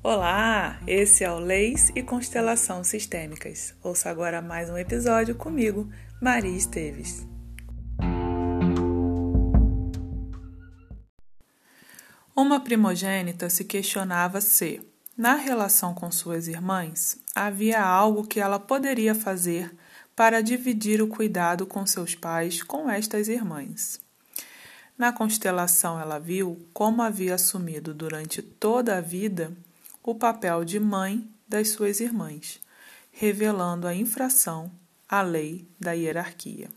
Olá, esse é o Leis e Constelação Sistêmicas. Ouça agora mais um episódio comigo, Maria Esteves. Uma primogênita se questionava se, na relação com suas irmãs, havia algo que ela poderia fazer para dividir o cuidado com seus pais com estas irmãs. Na constelação, ela viu como havia assumido durante toda a vida o papel de mãe das suas irmãs, revelando a infração à lei da hierarquia.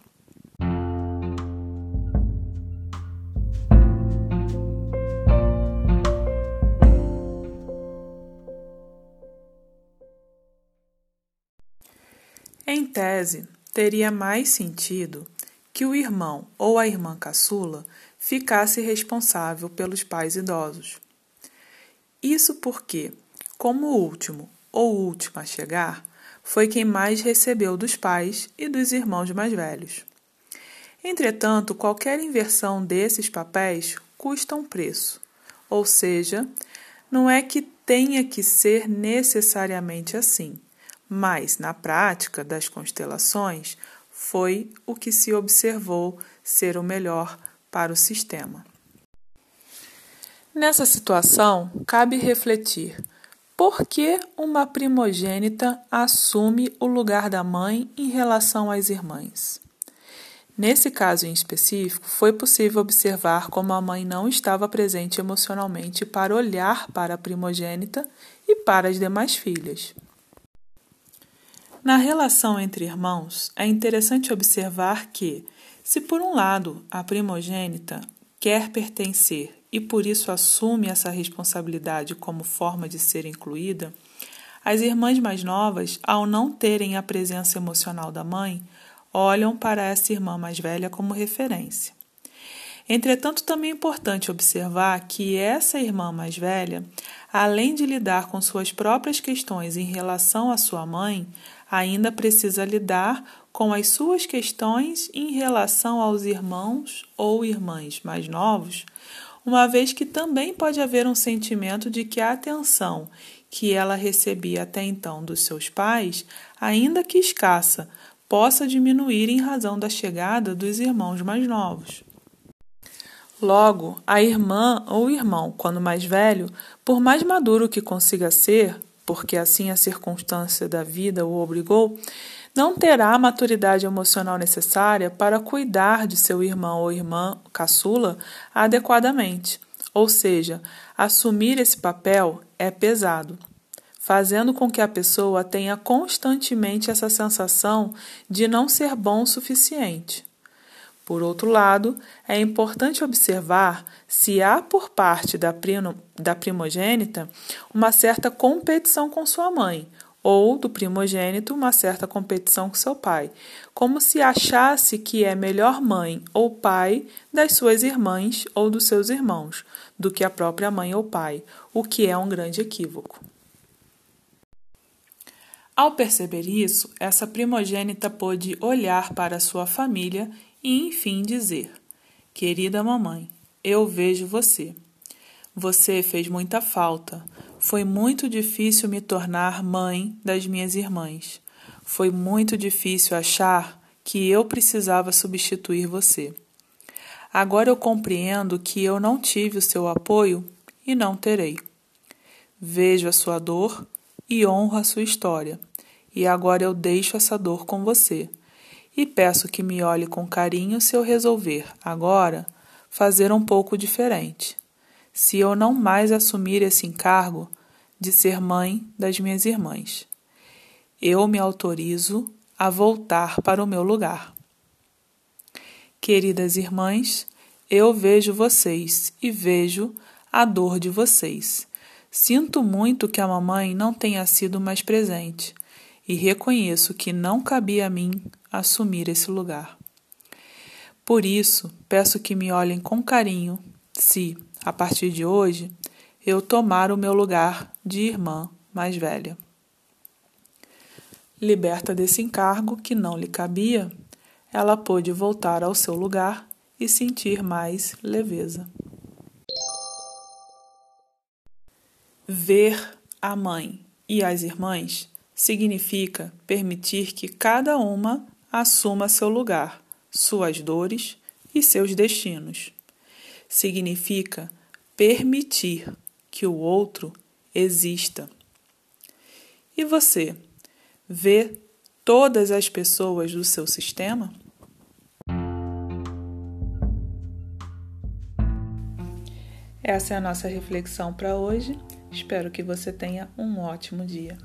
Em tese, teria mais sentido que o irmão ou a irmã caçula ficasse responsável pelos pais idosos. Isso porque, como o último ou última a chegar, foi quem mais recebeu dos pais e dos irmãos mais velhos. Entretanto, qualquer inversão desses papéis custa um preço, ou seja, não é que tenha que ser necessariamente assim, mas na prática das constelações foi o que se observou ser o melhor para o sistema. Nessa situação, cabe refletir por que uma primogênita assume o lugar da mãe em relação às irmãs. Nesse caso em específico, foi possível observar como a mãe não estava presente emocionalmente para olhar para a primogênita e para as demais filhas. Na relação entre irmãos, é interessante observar que, se por um lado a primogênita quer pertencer e por isso assume essa responsabilidade como forma de ser incluída, as irmãs mais novas, ao não terem a presença emocional da mãe, olham para essa irmã mais velha como referência. Entretanto, também é importante observar que essa irmã mais velha, além de lidar com suas próprias questões em relação à sua mãe, ainda precisa lidar com as suas questões em relação aos irmãos ou irmãs mais novos, uma vez que também pode haver um sentimento de que a atenção que ela recebia até então dos seus pais, ainda que escassa, possa diminuir em razão da chegada dos irmãos mais novos. Logo, a irmã ou irmão, quando mais velho, por mais maduro que consiga ser, porque assim a circunstância da vida o obrigou, não terá a maturidade emocional necessária para cuidar de seu irmão ou irmã caçula adequadamente. Ou seja, assumir esse papel é pesado, fazendo com que a pessoa tenha constantemente essa sensação de não ser bom o suficiente. Por outro lado, é importante observar se há por parte da, primo, da primogênita uma certa competição com sua mãe, ou do primogênito uma certa competição com seu pai, como se achasse que é melhor mãe ou pai das suas irmãs ou dos seus irmãos do que a própria mãe ou pai, o que é um grande equívoco. Ao perceber isso, essa primogênita pôde olhar para sua família e enfim dizer: Querida mamãe, eu vejo você. Você fez muita falta. Foi muito difícil me tornar mãe das minhas irmãs. Foi muito difícil achar que eu precisava substituir você. Agora eu compreendo que eu não tive o seu apoio e não terei. Vejo a sua dor e honro a sua história, e agora eu deixo essa dor com você e peço que me olhe com carinho se eu resolver, agora, fazer um pouco diferente se eu não mais assumir esse encargo de ser mãe das minhas irmãs. Eu me autorizo a voltar para o meu lugar. Queridas irmãs, eu vejo vocês e vejo a dor de vocês. Sinto muito que a mamãe não tenha sido mais presente e reconheço que não cabia a mim assumir esse lugar. Por isso, peço que me olhem com carinho se, a partir de hoje, eu tomar o meu lugar de irmã mais velha. Liberta desse encargo que não lhe cabia, ela pôde voltar ao seu lugar e sentir mais leveza. Ver a mãe e as irmãs significa permitir que cada uma assuma seu lugar, suas dores e seus destinos. Significa permitir que o outro exista. E você vê todas as pessoas do seu sistema? Essa é a nossa reflexão para hoje. Espero que você tenha um ótimo dia.